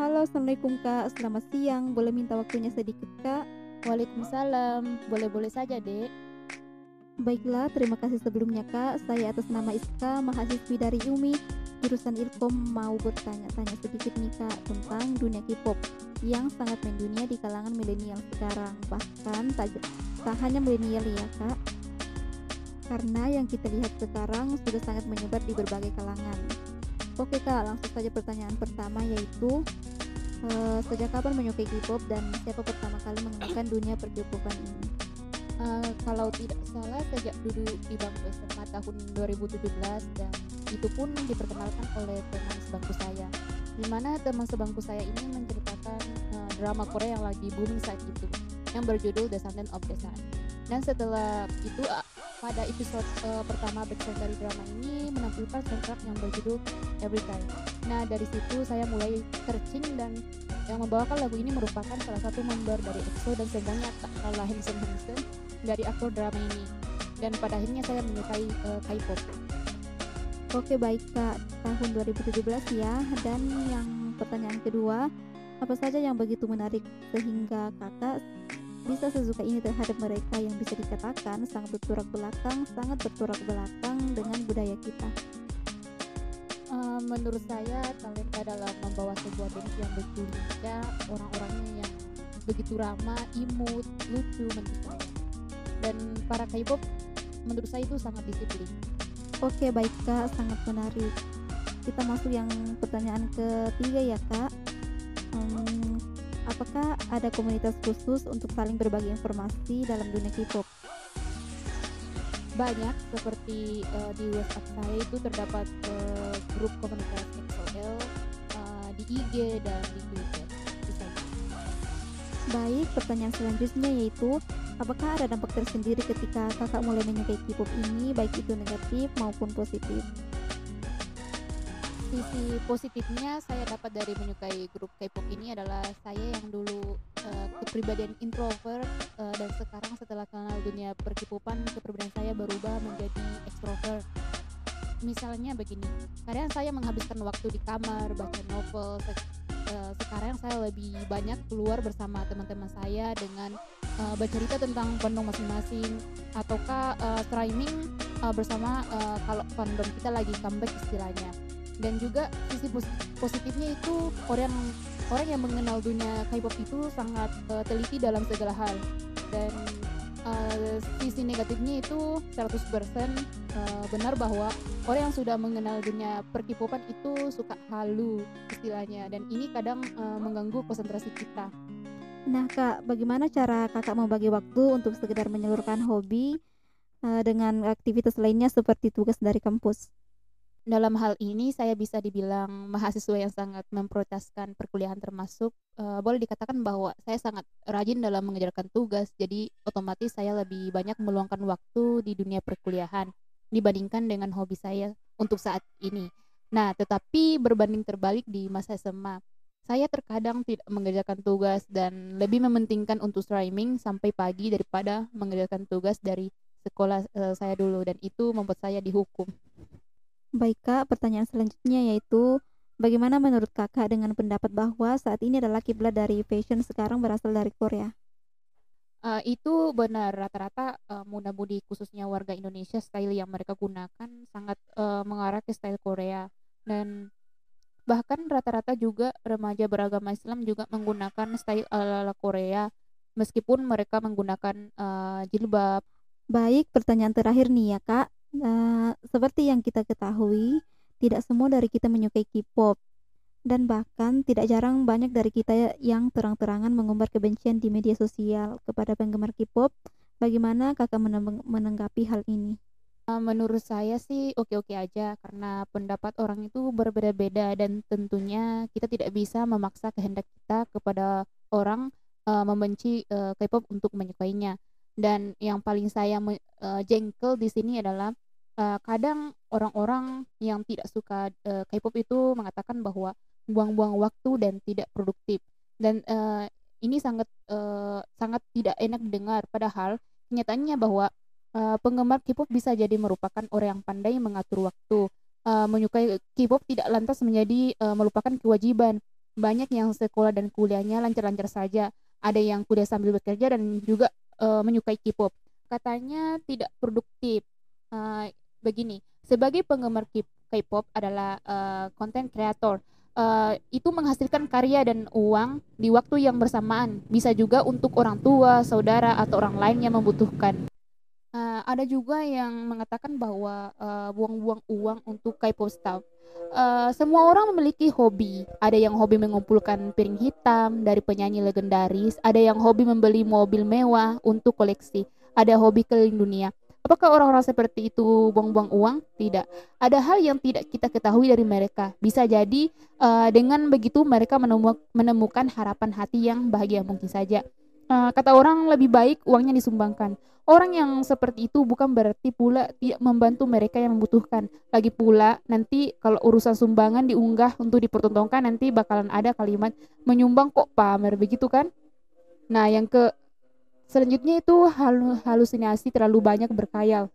Halo, Assalamualaikum Kak. Selamat siang. Boleh minta waktunya sedikit Kak? Waalaikumsalam. Boleh-boleh saja, Dek. Baiklah, terima kasih sebelumnya Kak. Saya atas nama Iska, mahasiswi dari UMI, jurusan Ilkom mau bertanya-tanya sedikit nih Kak tentang dunia K-pop yang sangat mendunia di kalangan milenial sekarang. Bahkan tak, tak hanya milenial ya Kak. Karena yang kita lihat sekarang sudah sangat menyebar di berbagai kalangan. Oke Kak, langsung saja pertanyaan pertama yaitu uh, sejak kapan menyukai K-pop dan siapa pertama kali mengenalkan dunia per ini? Uh, kalau tidak salah sejak dulu di bangku SMA tahun 2017 dan itu pun diperkenalkan oleh teman sebangku saya di mana teman sebangku saya ini menceritakan uh, drama Korea yang lagi booming saat itu yang berjudul Descendant of the Sun dan setelah itu uh, pada episode uh, pertama background dari drama ini menampilkan soundtrack yang berjudul Every Time. Nah dari situ saya mulai searching dan yang membawakan lagu ini merupakan salah satu member dari EXO dan sedangnya tak kalah handsome handsome dari aktor drama ini. Dan pada akhirnya saya menyukai uh, K-pop. Oke baik kak, tahun 2017 ya. Dan yang pertanyaan kedua, apa saja yang begitu menarik sehingga kakak bisa sesuka ini terhadap mereka yang bisa dikatakan sangat berturak belakang, sangat berturak belakang dengan budaya kita. Uh, menurut saya talenta dalam membawa sebuah band yang lincah, orang-orangnya yang begitu ramah, imut, lucu menurut saya. Dan para K-pop menurut saya itu sangat disiplin. Oke baik kak, sangat menarik. Kita masuk yang pertanyaan ketiga ya kak. Um, apakah ada komunitas khusus untuk saling berbagi informasi dalam dunia K-pop? Banyak, seperti uh, di WhatsApp saya itu terdapat uh, grup komunitas XOL uh, di IG dan di Twitter. Bisa. Baik, pertanyaan selanjutnya yaitu apakah ada dampak tersendiri ketika kakak mulai menyukai K-pop ini, baik itu negatif maupun positif? sisi positifnya saya dapat dari menyukai grup K-pop ini adalah saya yang dulu uh, kepribadian introvert uh, dan sekarang setelah kenal dunia perkipupan kepribadian saya berubah menjadi extrovert misalnya begini kadang saya menghabiskan waktu di kamar baca novel uh, sekarang saya lebih banyak keluar bersama teman-teman saya dengan uh, bercerita tentang fandom masing-masing ataukah uh, streaming uh, bersama uh, kalau fandom kita lagi comeback istilahnya. Dan juga sisi positifnya itu orang orang yang mengenal dunia K-pop itu sangat uh, teliti dalam segala hal. Dan uh, sisi negatifnya itu 100% uh, benar bahwa orang yang sudah mengenal dunia perkipopan itu suka halu istilahnya dan ini kadang uh, mengganggu konsentrasi kita. Nah kak, bagaimana cara kakak membagi waktu untuk sekedar menyalurkan hobi uh, dengan aktivitas lainnya seperti tugas dari kampus? Dalam hal ini saya bisa dibilang mahasiswa yang sangat memprioritaskan perkuliahan termasuk uh, boleh dikatakan bahwa saya sangat rajin dalam mengejarkan tugas jadi otomatis saya lebih banyak meluangkan waktu di dunia perkuliahan dibandingkan dengan hobi saya untuk saat ini. Nah, tetapi berbanding terbalik di masa SMA, saya terkadang tidak mengerjakan tugas dan lebih mementingkan untuk streaming sampai pagi daripada mengerjakan tugas dari sekolah uh, saya dulu dan itu membuat saya dihukum. Baik Kak, pertanyaan selanjutnya yaitu bagaimana menurut Kakak dengan pendapat bahwa saat ini adalah kiblat dari fashion sekarang berasal dari Korea? Uh, itu benar rata-rata uh, muda-mudi khususnya warga Indonesia style yang mereka gunakan sangat uh, mengarah ke style Korea dan bahkan rata-rata juga remaja beragama Islam juga menggunakan style ala-ala Korea meskipun mereka menggunakan uh, jilbab. Baik, pertanyaan terakhir nih ya Kak. Nah, seperti yang kita ketahui, tidak semua dari kita menyukai K-pop. Dan bahkan tidak jarang banyak dari kita yang terang-terangan mengumbar kebencian di media sosial kepada penggemar K-pop. Bagaimana kakak menanggapi hal ini? Eh, menurut saya sih oke-oke aja karena pendapat orang itu berbeda-beda dan tentunya kita tidak bisa memaksa kehendak kita kepada orang uh, membenci uh, K-pop untuk menyukainya dan yang paling saya uh, jengkel di sini adalah uh, kadang orang-orang yang tidak suka uh, K-pop itu mengatakan bahwa buang-buang waktu dan tidak produktif. Dan uh, ini sangat uh, sangat tidak enak didengar padahal kenyataannya bahwa uh, penggemar K-pop bisa jadi merupakan orang yang pandai mengatur waktu. Uh, menyukai K-pop tidak lantas menjadi uh, melupakan kewajiban. Banyak yang sekolah dan kuliahnya lancar-lancar saja. Ada yang kuliah sambil bekerja dan juga uh, menyukai K-pop. Katanya tidak produktif. Uh, begini, sebagai penggemar K-pop adalah konten uh, kreator. Uh, itu menghasilkan karya dan uang di waktu yang bersamaan. Bisa juga untuk orang tua, saudara, atau orang lain yang membutuhkan. Uh, ada juga yang mengatakan bahwa buang-buang uh, uang untuk K-pop staff Uh, semua orang memiliki hobi. Ada yang hobi mengumpulkan piring hitam dari penyanyi legendaris, ada yang hobi membeli mobil mewah untuk koleksi, ada hobi keliling dunia. Apakah orang-orang seperti itu buang-buang uang? Tidak. Ada hal yang tidak kita ketahui dari mereka. Bisa jadi uh, dengan begitu mereka menemukan harapan hati yang bahagia mungkin saja. Uh, kata orang lebih baik uangnya disumbangkan. Orang yang seperti itu bukan berarti pula tidak membantu mereka yang membutuhkan. Lagi pula, nanti kalau urusan sumbangan diunggah untuk dipertontonkan, nanti bakalan ada kalimat menyumbang kok pamer, begitu kan? Nah, yang ke selanjutnya itu hal halusinasi terlalu banyak berkayal.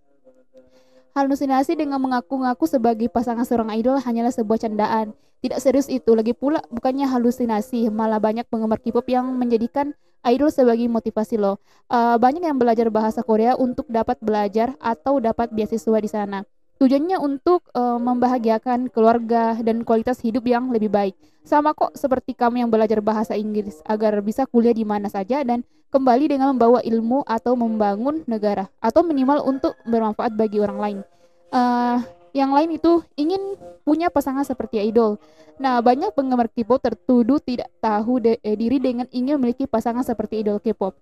Halusinasi dengan mengaku-ngaku sebagai pasangan seorang idol hanyalah sebuah candaan. Tidak serius itu, lagi pula bukannya halusinasi, malah banyak penggemar K-pop yang menjadikan idol sebagai motivasi lo. Uh, banyak yang belajar bahasa Korea untuk dapat belajar atau dapat beasiswa di sana. Tujuannya untuk uh, membahagiakan keluarga dan kualitas hidup yang lebih baik. Sama kok seperti kamu yang belajar bahasa Inggris agar bisa kuliah di mana saja dan kembali dengan membawa ilmu atau membangun negara atau minimal untuk bermanfaat bagi orang lain. Uh, yang lain itu ingin punya pasangan seperti idol. Nah, banyak penggemar K-pop tertuduh tidak tahu de eh, diri dengan ingin memiliki pasangan seperti idol K-pop.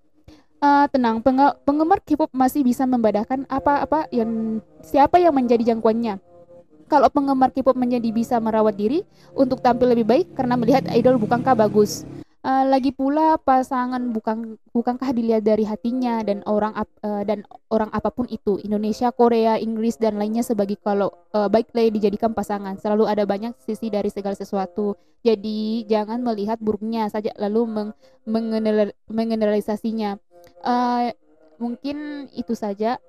Uh, tenang, penge penggemar K-pop masih bisa membedakan apa-apa yang siapa yang menjadi jangkauannya. Kalau penggemar K-pop menjadi bisa merawat diri untuk tampil lebih baik karena melihat idol bukankah bagus. Uh, lagi pula pasangan bukan bukankah dilihat dari hatinya dan orang uh, dan orang apa pun itu Indonesia, Korea, Inggris dan lainnya sebagai kalau uh, baiklah dijadikan pasangan selalu ada banyak sisi dari segala sesuatu. Jadi jangan melihat buruknya saja lalu meng mengeneralisasinya. Uh, mungkin itu saja.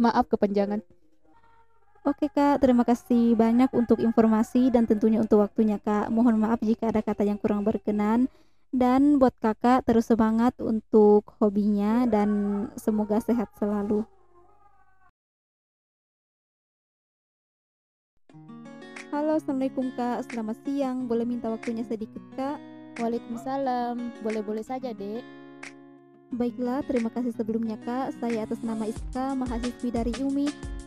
Maaf kepanjangan. Oke Kak, terima kasih banyak untuk informasi dan tentunya untuk waktunya Kak. Mohon maaf jika ada kata yang kurang berkenan. Dan buat kakak terus semangat untuk hobinya dan semoga sehat selalu. Halo, Assalamualaikum Kak. Selamat siang. Boleh minta waktunya sedikit Kak? Waalaikumsalam. Boleh-boleh saja, Dek. Baiklah, terima kasih sebelumnya Kak. Saya atas nama Iska, mahasiswi dari UMI,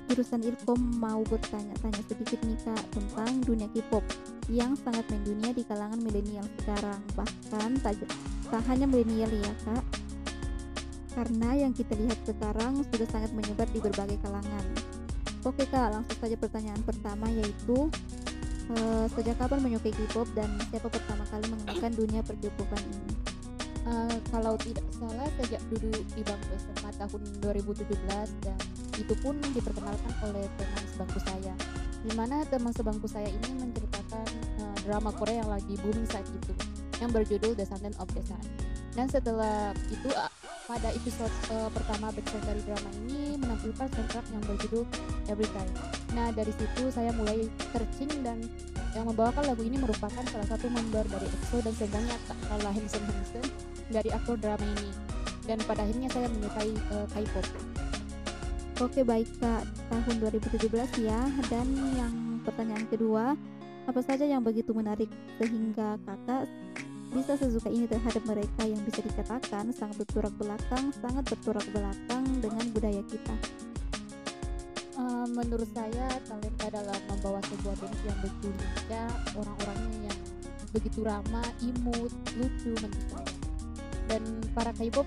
jurusan Ilkom mau bertanya-tanya sedikit nih Kak tentang dunia K-pop yang sangat mendunia di kalangan milenial sekarang. Bahkan tak, tak hanya milenial ya Kak, karena yang kita lihat sekarang sudah sangat menyebar di berbagai kalangan. Oke Kak, langsung saja pertanyaan pertama yaitu uh, sejak kapan menyukai K-pop dan siapa pertama kali mengenalkan dunia perjumpaan ini? uh, kalau tidak salah sejak duduk di bangku SMA tahun 2017 dan itu pun diperkenalkan oleh teman sebangku saya di mana teman sebangku saya ini menceritakan uh, drama Korea yang lagi booming saat itu yang berjudul Descendant of the Sun dan setelah itu uh, pada episode uh, pertama background dari drama ini menampilkan soundtrack yang berjudul Every Time. Nah dari situ saya mulai searching dan yang membawakan lagu ini merupakan salah satu member dari EXO dan sebenarnya tak kalah handsome handsome dari aktor drama ini dan pada akhirnya saya menyukai uh, K-pop. Oke baik kak tahun 2017 ya dan yang pertanyaan kedua apa saja yang begitu menarik sehingga kakak bisa sesuka ini terhadap mereka yang bisa dikatakan sangat berturak belakang sangat berturak belakang dengan budaya kita. Uh, menurut saya talenta dalam membawa sebuah band yang begitu orang-orangnya yang begitu ramah, imut, lucu menurut dan para K-pop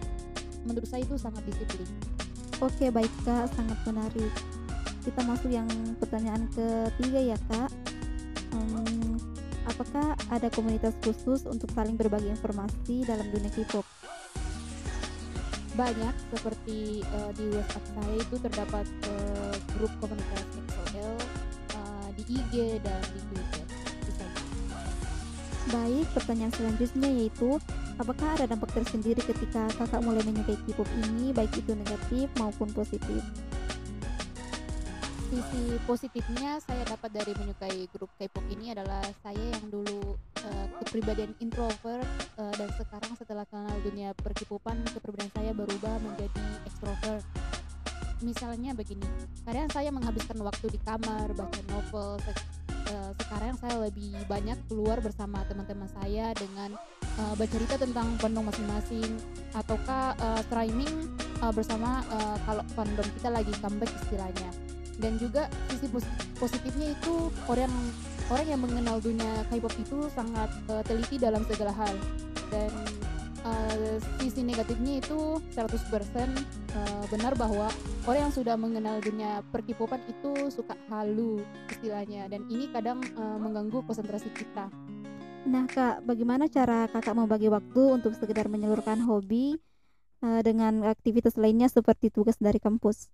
menurut saya itu sangat disiplin. Oke baik kak, sangat menarik. Kita masuk yang pertanyaan ketiga ya kak. Hmm, apakah ada komunitas khusus untuk saling berbagi informasi dalam dunia K-pop? Banyak, seperti uh, di WhatsApp saya itu terdapat uh, grup komunitas XOL uh, di IG dan di Twitter. Baik, pertanyaan selanjutnya yaitu Apakah ada dampak tersendiri ketika kakak mulai menyukai K-pop ini, baik itu negatif maupun positif? sisi positifnya saya dapat dari menyukai grup K-pop ini adalah saya yang dulu uh, kepribadian introvert uh, dan sekarang setelah kenal dunia perkipupan kepribadian saya berubah menjadi extrovert misalnya begini kadang saya menghabiskan waktu di kamar baca novel uh, sekarang saya lebih banyak keluar bersama teman-teman saya dengan uh, bercerita tentang fandom masing-masing ataukah uh, streaming uh, bersama uh, kalau fandom kita lagi comeback istilahnya. Dan juga sisi positifnya itu orang orang yang mengenal dunia K-pop itu sangat uh, teliti dalam segala hal. Dan uh, sisi negatifnya itu 100% uh, benar bahwa orang yang sudah mengenal dunia perkipopan itu suka halu istilahnya. Dan ini kadang uh, mengganggu konsentrasi kita. Nah kak, bagaimana cara kakak membagi waktu untuk sekedar menyalurkan hobi uh, dengan aktivitas lainnya seperti tugas dari kampus?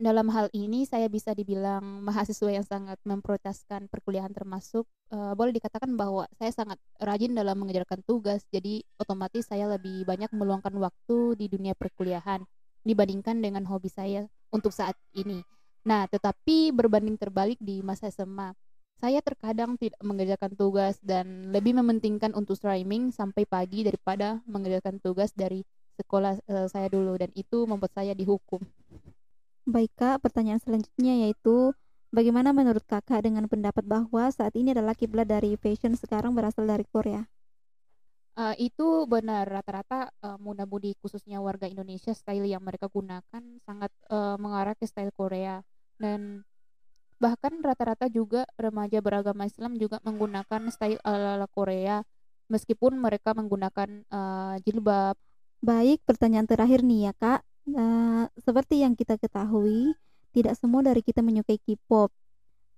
dalam hal ini saya bisa dibilang mahasiswa yang sangat memprioritaskan perkuliahan termasuk uh, boleh dikatakan bahwa saya sangat rajin dalam mengejarkan tugas jadi otomatis saya lebih banyak meluangkan waktu di dunia perkuliahan dibandingkan dengan hobi saya untuk saat ini. Nah, tetapi berbanding terbalik di masa SMA, saya terkadang tidak mengerjakan tugas dan lebih mementingkan untuk streaming sampai pagi daripada mengerjakan tugas dari sekolah uh, saya dulu dan itu membuat saya dihukum. Baik Kak, pertanyaan selanjutnya yaitu bagaimana menurut Kakak dengan pendapat bahwa saat ini adalah kiblat dari fashion sekarang berasal dari Korea? Uh, itu benar rata-rata uh, muda-mudi khususnya warga Indonesia style yang mereka gunakan sangat uh, mengarah ke style Korea dan bahkan rata-rata juga remaja beragama Islam juga menggunakan style ala-ala Korea meskipun mereka menggunakan uh, jilbab. Baik, pertanyaan terakhir nih ya Kak. Nah, seperti yang kita ketahui, tidak semua dari kita menyukai K-pop.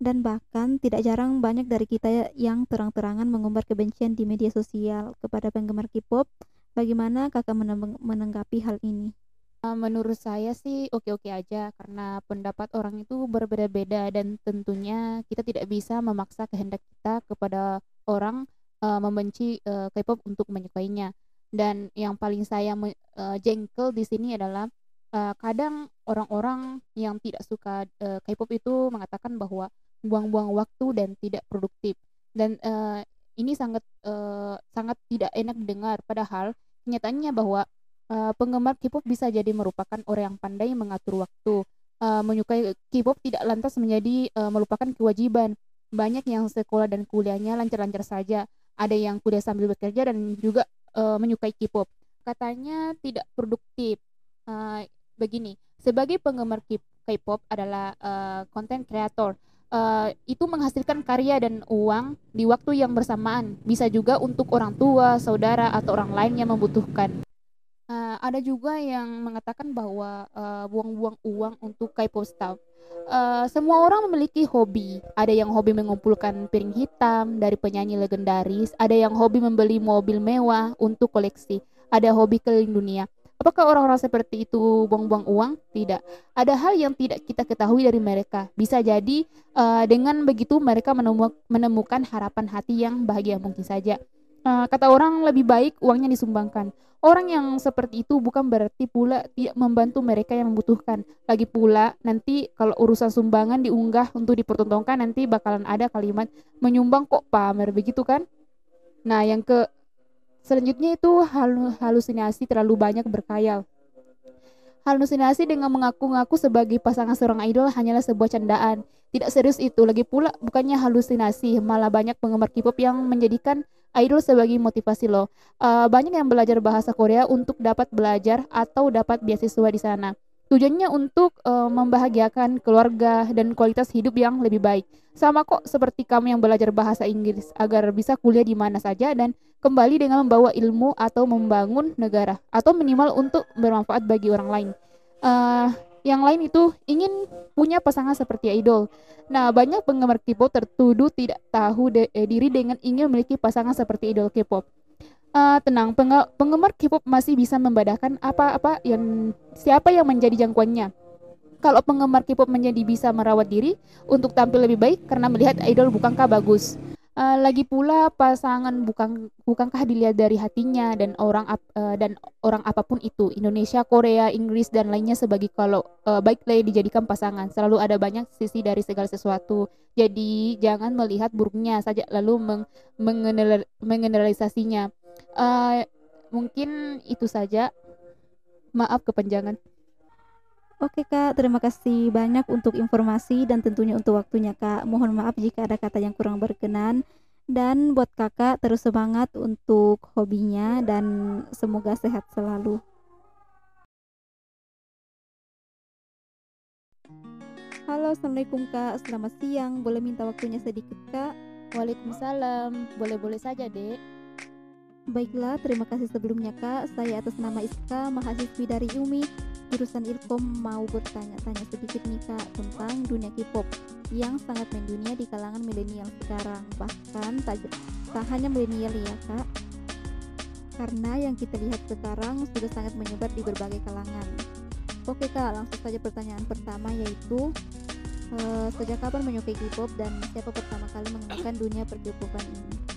Dan bahkan tidak jarang banyak dari kita yang terang-terangan mengumbar kebencian di media sosial kepada penggemar K-pop. Bagaimana kakak menanggapi hal ini? Eh, menurut saya sih oke-oke aja karena pendapat orang itu berbeda-beda dan tentunya kita tidak bisa memaksa kehendak kita kepada orang uh, membenci uh, K-pop untuk menyukainya. Dan yang paling saya uh, jengkel di sini adalah uh, kadang orang-orang yang tidak suka uh, K-pop itu mengatakan bahwa buang-buang waktu dan tidak produktif dan uh, ini sangat uh, sangat tidak enak dengar padahal kenyataannya bahwa uh, penggemar K-pop bisa jadi merupakan orang yang pandai mengatur waktu. Uh, menyukai K-pop tidak lantas menjadi uh, melupakan kewajiban. Banyak yang sekolah dan kuliahnya lancar-lancar saja. Ada yang kuliah sambil bekerja dan juga uh, menyukai K-pop. Katanya tidak produktif. Uh, begini sebagai penggemar K-pop adalah konten uh, kreator uh, itu menghasilkan karya dan uang di waktu yang bersamaan. Bisa juga untuk orang tua saudara atau orang lain yang membutuhkan uh, ada juga yang mengatakan bahwa buang-buang uh, uang untuk K-pop stuff Uh, semua orang memiliki hobi. Ada yang hobi mengumpulkan piring hitam dari penyanyi legendaris, ada yang hobi membeli mobil mewah untuk koleksi, ada hobi keliling dunia. Apakah orang-orang seperti itu buang-buang uang? Tidak. Ada hal yang tidak kita ketahui dari mereka. Bisa jadi uh, dengan begitu mereka menemukan harapan hati yang bahagia mungkin saja. Uh, kata orang lebih baik uangnya disumbangkan. Orang yang seperti itu bukan berarti pula tidak membantu mereka yang membutuhkan. Lagi pula nanti kalau urusan sumbangan diunggah untuk dipertontonkan nanti bakalan ada kalimat menyumbang kok pamer begitu kan? Nah, yang ke Selanjutnya itu halusinasi terlalu banyak berkayal. Halusinasi dengan mengaku-ngaku sebagai pasangan seorang idol hanyalah sebuah candaan. Tidak serius itu, lagi pula bukannya halusinasi, malah banyak penggemar K-pop yang menjadikan idol sebagai motivasi loh. Uh, banyak yang belajar bahasa Korea untuk dapat belajar atau dapat beasiswa di sana. Tujuannya untuk uh, membahagiakan keluarga dan kualitas hidup yang lebih baik. Sama kok seperti kamu yang belajar bahasa Inggris agar bisa kuliah di mana saja dan kembali dengan membawa ilmu atau membangun negara atau minimal untuk bermanfaat bagi orang lain. Uh, yang lain itu ingin punya pasangan seperti idol. Nah, banyak penggemar K-pop tertuduh tidak tahu de eh, diri dengan ingin memiliki pasangan seperti idol K-pop. Uh, tenang, peng penggemar K-pop masih bisa membedakan apa-apa yang siapa yang menjadi jangkauannya kalau penggemar K-pop menjadi bisa merawat diri untuk tampil lebih baik karena melihat idol bukankah bagus. Uh, lagi pula pasangan bukan bukankah dilihat dari hatinya dan orang ap, uh, dan orang apa pun itu Indonesia, Korea, Inggris dan lainnya sebagai kalau uh, baiklah dijadikan pasangan selalu ada banyak sisi dari segala sesuatu. Jadi jangan melihat buruknya saja lalu meng, mengeneralisasinya. Uh, mungkin itu saja. Maaf kepanjangan. Oke Kak, terima kasih banyak untuk informasi dan tentunya untuk waktunya Kak. Mohon maaf jika ada kata yang kurang berkenan. Dan buat kakak terus semangat untuk hobinya dan semoga sehat selalu. Halo, Assalamualaikum Kak. Selamat siang. Boleh minta waktunya sedikit Kak? Waalaikumsalam. Boleh-boleh saja, Dek. Baiklah, terima kasih sebelumnya Kak. Saya atas nama Iska, mahasiswi dari UMI, jurusan Ilkom mau bertanya-tanya sedikit nih Kak tentang dunia K-pop yang sangat mendunia di kalangan milenial sekarang. Bahkan tak, tak hanya milenial ya Kak, karena yang kita lihat sekarang sudah sangat menyebar di berbagai kalangan. Oke Kak, langsung saja pertanyaan pertama yaitu uh, sejak kapan menyukai K-pop dan siapa pertama kali mengenalkan dunia perjumpaan ini?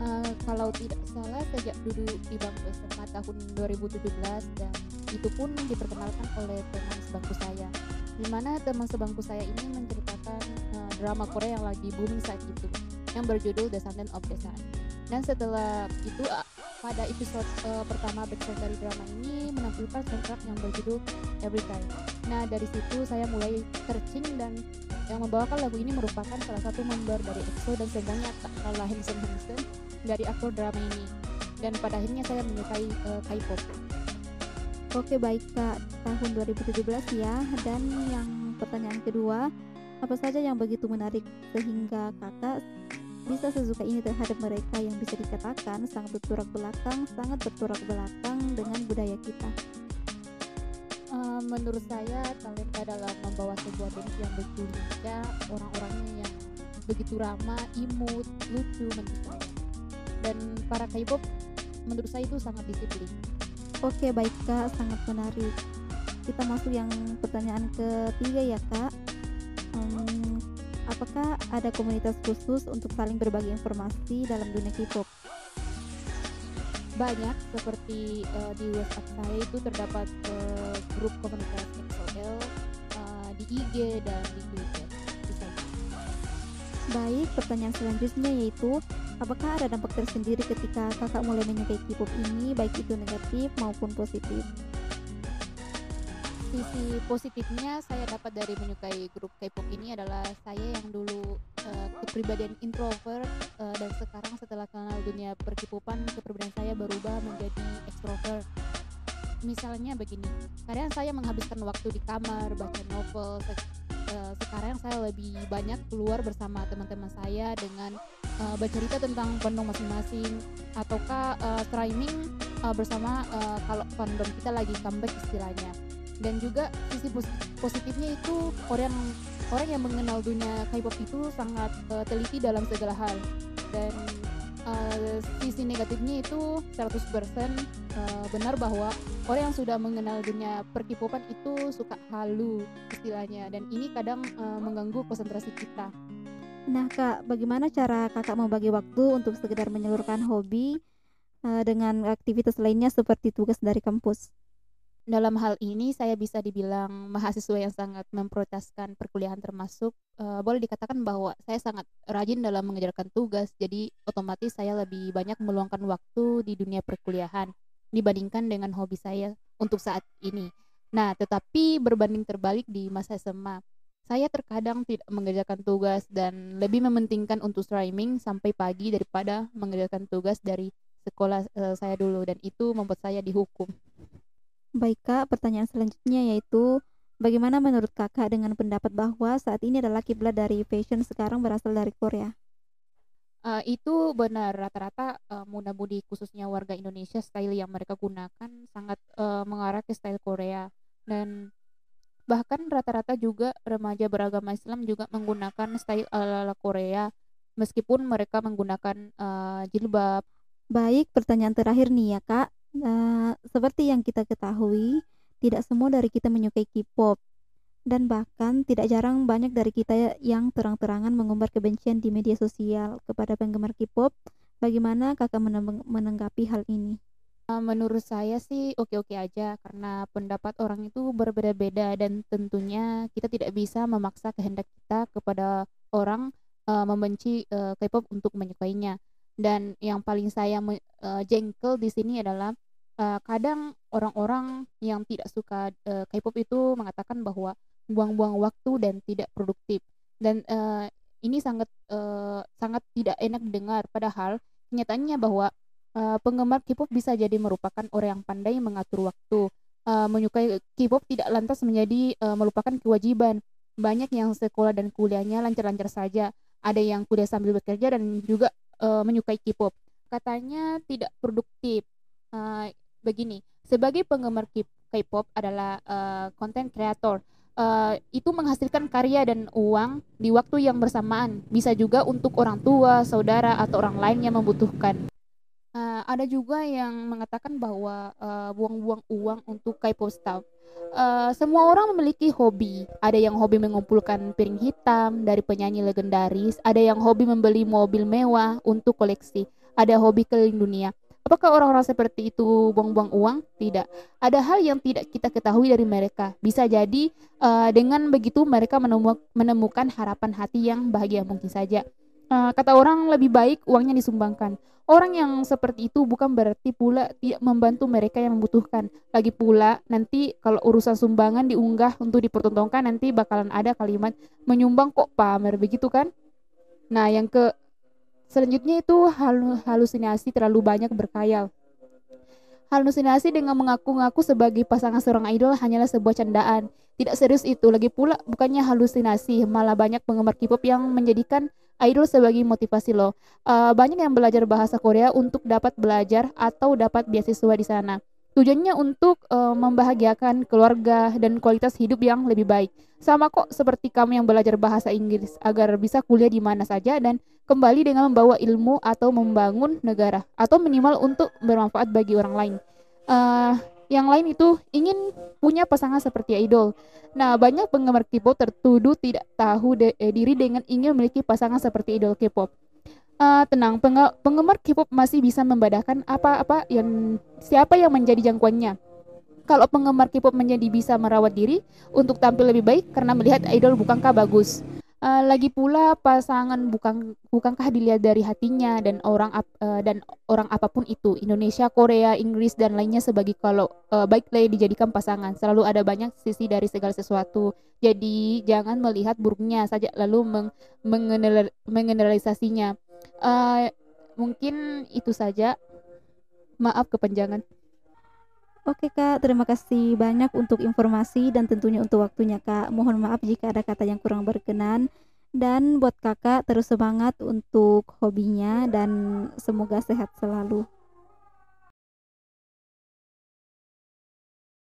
uh, kalau tidak salah sejak duduk di bangku SMA tahun 2017 dan itu pun diperkenalkan oleh teman sebangku saya di mana teman sebangku saya ini menceritakan uh, drama Korea yang lagi booming saat itu yang berjudul Descendant of the Sun dan setelah itu uh, pada episode uh, pertama background dari drama ini menampilkan soundtrack yang berjudul Every Time. Nah dari situ saya mulai searching dan yang membawakan lagu ini merupakan salah satu member dari EXO dan sebenarnya tak kalah handsome handsome dari aktor drama ini dan pada akhirnya saya menyukai uh, K-pop. Oke baik kak tahun 2017 ya dan yang pertanyaan kedua apa saja yang begitu menarik sehingga kakak bisa sesuka ini terhadap mereka yang bisa dikatakan sangat berturak belakang sangat berturak belakang dengan budaya kita. Uh, menurut saya talenta dalam membawa sebuah band yang begitu orang-orangnya yang begitu ramah, imut, lucu dan para K-pop menurut saya itu sangat disiplin. Oke baik kak, sangat menarik. Kita masuk yang pertanyaan ketiga ya kak. Hmm, apakah ada komunitas khusus untuk saling berbagi informasi dalam dunia K-pop? Banyak, seperti uh, di WhatsApp saya itu terdapat uh, grup komunitas XOL uh, di IG dan di Twitter. Baik, pertanyaan selanjutnya yaitu Apakah ada dampak tersendiri ketika kakak mulai menyukai K-pop ini, baik itu negatif maupun positif? Sisi positifnya saya dapat dari menyukai grup K-pop ini adalah saya yang dulu uh, kepribadian introvert uh, dan sekarang setelah kenal dunia perkipupan kepribadian saya berubah menjadi extrovert. Misalnya begini, kadang saya menghabiskan waktu di kamar baca novel. uh, sekarang saya lebih banyak keluar bersama teman-teman saya dengan uh, bercerita tentang fandom masing-masing ataukah uh, streaming uh, bersama uh, kalau fandom kita lagi comeback istilahnya. Dan juga sisi positifnya itu orang orang yang mengenal dunia K-pop itu sangat uh, teliti dalam segala hal. Dan uh, sisi negatifnya itu 100% uh, benar bahwa orang yang sudah mengenal dunia perkipopan itu suka halu istilahnya. Dan ini kadang uh, mengganggu konsentrasi kita Nah kak, bagaimana cara kakak membagi waktu untuk sekedar menyalurkan hobi uh, dengan aktivitas lainnya seperti tugas dari kampus? Dalam hal ini saya bisa dibilang mahasiswa yang sangat memprioritaskan perkuliahan termasuk uh, boleh dikatakan bahwa saya sangat rajin dalam mengejarkan tugas jadi otomatis saya lebih banyak meluangkan waktu di dunia perkuliahan dibandingkan dengan hobi saya untuk saat ini. Nah, tetapi berbanding terbalik di masa SMA saya terkadang tidak mengerjakan tugas dan lebih mementingkan untuk streaming sampai pagi daripada mengerjakan tugas dari sekolah uh, saya dulu dan itu membuat saya dihukum. Baik Kak, pertanyaan selanjutnya yaitu bagaimana menurut Kakak dengan pendapat bahwa saat ini adalah kiblat dari fashion sekarang berasal dari Korea? Uh, itu benar rata-rata uh, muda-mudi khususnya warga Indonesia style yang mereka gunakan sangat uh, mengarah ke style Korea dan Bahkan rata-rata juga remaja beragama Islam juga menggunakan style ala-ala Korea meskipun mereka menggunakan uh, jilbab. Baik, pertanyaan terakhir nih ya, Kak. Uh, seperti yang kita ketahui, tidak semua dari kita menyukai K-pop. Dan bahkan tidak jarang banyak dari kita yang terang-terangan mengumbar kebencian di media sosial kepada penggemar K-pop. Bagaimana kakak menanggapi hal ini? Menurut saya sih oke-oke aja karena pendapat orang itu berbeda-beda dan tentunya kita tidak bisa memaksa kehendak kita kepada orang uh, membenci uh, K-pop untuk menyukainya. Dan yang paling saya uh, jengkel di sini adalah uh, kadang orang-orang yang tidak suka uh, K-pop itu mengatakan bahwa buang-buang waktu dan tidak produktif. Dan uh, ini sangat uh, sangat tidak enak didengar padahal kenyataannya bahwa uh, penggemar K-pop bisa jadi merupakan orang yang pandai mengatur waktu. Uh, menyukai K-pop tidak lantas menjadi uh, melupakan kewajiban. Banyak yang sekolah dan kuliahnya lancar-lancar saja. Ada yang kuliah sambil bekerja dan juga uh, menyukai K-pop. Katanya tidak produktif. Uh, begini, sebagai penggemar K-pop adalah konten uh, kreator. Uh, itu menghasilkan karya dan uang di waktu yang bersamaan. Bisa juga untuk orang tua, saudara, atau orang lain yang membutuhkan. Uh, ada juga yang mengatakan bahwa uh, buang-buang uang untuk K-pop. Uh, semua orang memiliki hobi. Ada yang hobi mengumpulkan piring hitam dari penyanyi legendaris, ada yang hobi membeli mobil mewah untuk koleksi, ada hobi keliling dunia. Apakah orang-orang seperti itu buang-buang uang? Tidak. Ada hal yang tidak kita ketahui dari mereka. Bisa jadi uh, dengan begitu mereka menemukan harapan hati yang bahagia mungkin saja. Uh, kata orang lebih baik uangnya disumbangkan. Orang yang seperti itu bukan berarti pula tidak membantu mereka yang membutuhkan. Lagi pula, nanti kalau urusan sumbangan diunggah untuk dipertontonkan, nanti bakalan ada kalimat menyumbang kok pamer, begitu kan? Nah, yang ke selanjutnya itu hal halusinasi terlalu banyak berkayal. Halusinasi dengan mengaku-ngaku sebagai pasangan seorang idol hanyalah sebuah candaan. Tidak serius itu, lagi pula bukannya halusinasi, malah banyak penggemar K-pop yang menjadikan idol sebagai motivasi lo. Uh, banyak yang belajar bahasa Korea untuk dapat belajar atau dapat beasiswa di sana. Tujuannya untuk uh, membahagiakan keluarga dan kualitas hidup yang lebih baik. Sama kok seperti kamu yang belajar bahasa Inggris agar bisa kuliah di mana saja dan kembali dengan membawa ilmu atau membangun negara atau minimal untuk bermanfaat bagi orang lain. Uh, yang lain itu ingin punya pasangan seperti idol. Nah, banyak penggemar K-pop tertuduh tidak tahu de eh, diri dengan ingin memiliki pasangan seperti idol K-pop. Uh, tenang, peng penggemar K-pop masih bisa membedakan apa-apa yang siapa yang menjadi jangkauannya. Kalau penggemar K-pop menjadi bisa merawat diri untuk tampil lebih baik karena melihat idol bukankah bagus. Uh, lagi pula pasangan bukan bukankah dilihat dari hatinya dan orang ap, uh, dan orang apa pun itu? Indonesia, Korea, Inggris dan lainnya sebagai kalau uh, baiklah dijadikan pasangan. Selalu ada banyak sisi dari segala sesuatu. Jadi jangan melihat buruknya saja lalu meng, mengeneralisasinya uh, mungkin itu saja. Maaf kepanjangan Oke Kak, terima kasih banyak untuk informasi dan tentunya untuk waktunya Kak. Mohon maaf jika ada kata yang kurang berkenan. Dan buat kakak terus semangat untuk hobinya dan semoga sehat selalu.